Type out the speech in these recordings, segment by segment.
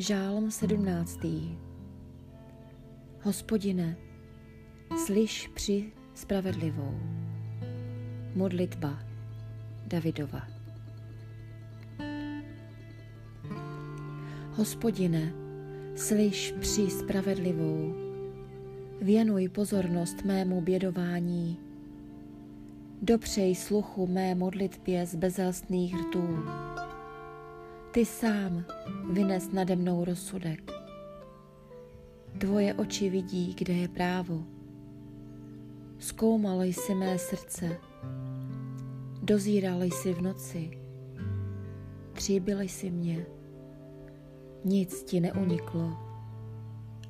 Žálm 17. Hospodine, slyš při spravedlivou. Modlitba Davidova. Hospodine, slyš při spravedlivou. Věnuj pozornost mému bědování. Dopřej sluchu mé modlitbě z bezelstných rtů ty sám vynes nade mnou rozsudek. Tvoje oči vidí, kde je právo. Zkoumal jsi mé srdce, dozíral jsi v noci, tříbil jsi mě, nic ti neuniklo,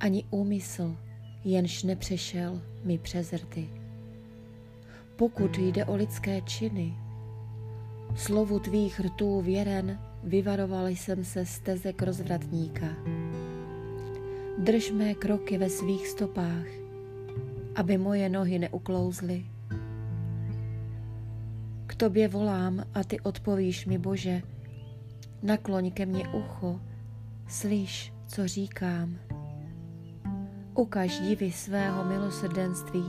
ani úmysl, jenž nepřešel mi přes rty. Pokud jde o lidské činy, slovu tvých rtů věren, vyvaroval jsem se stezek rozvratníka. Drž mé kroky ve svých stopách, aby moje nohy neuklouzly. K tobě volám a ty odpovíš mi, Bože, nakloň ke mně ucho, slyš, co říkám. Ukaž divy svého milosrdenství,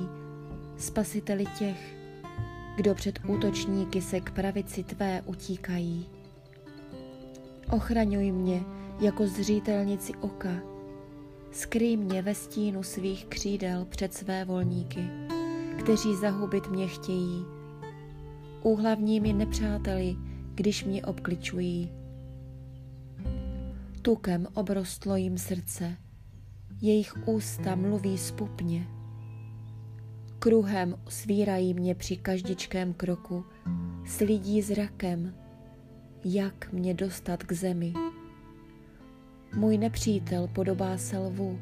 spasiteli těch, kdo před útočníky se k pravici tvé utíkají. Ochraňuj mě jako zřítelnici oka. Skryj mě ve stínu svých křídel před své volníky, kteří zahubit mě chtějí. Úhlavními nepřáteli, když mě obkličují. Tukem obrostlo jim srdce, jejich ústa mluví spupně. Kruhem svírají mě při každičkém kroku, slídí zrakem, jak mě dostat k zemi. Můj nepřítel podobá se lvu,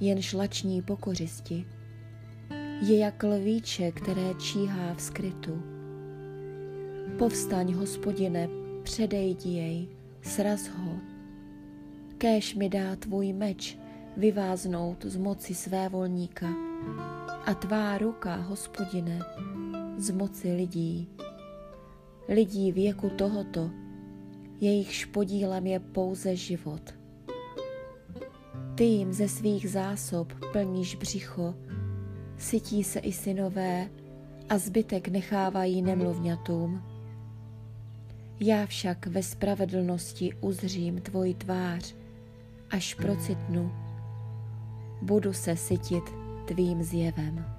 jen šlační po kořisti. Je jak lvíče, které číhá v skrytu. Povstaň, hospodine, předejdi jej, sraz ho. Kéž mi dá tvůj meč vyváznout z moci své volníka a tvá ruka, hospodine, z moci lidí lidí věku tohoto, jejichž podílem je pouze život. Ty jim ze svých zásob plníš břicho, sytí se i synové a zbytek nechávají nemluvňatům. Já však ve spravedlnosti uzřím tvoji tvář, až procitnu, budu se sytit tvým zjevem.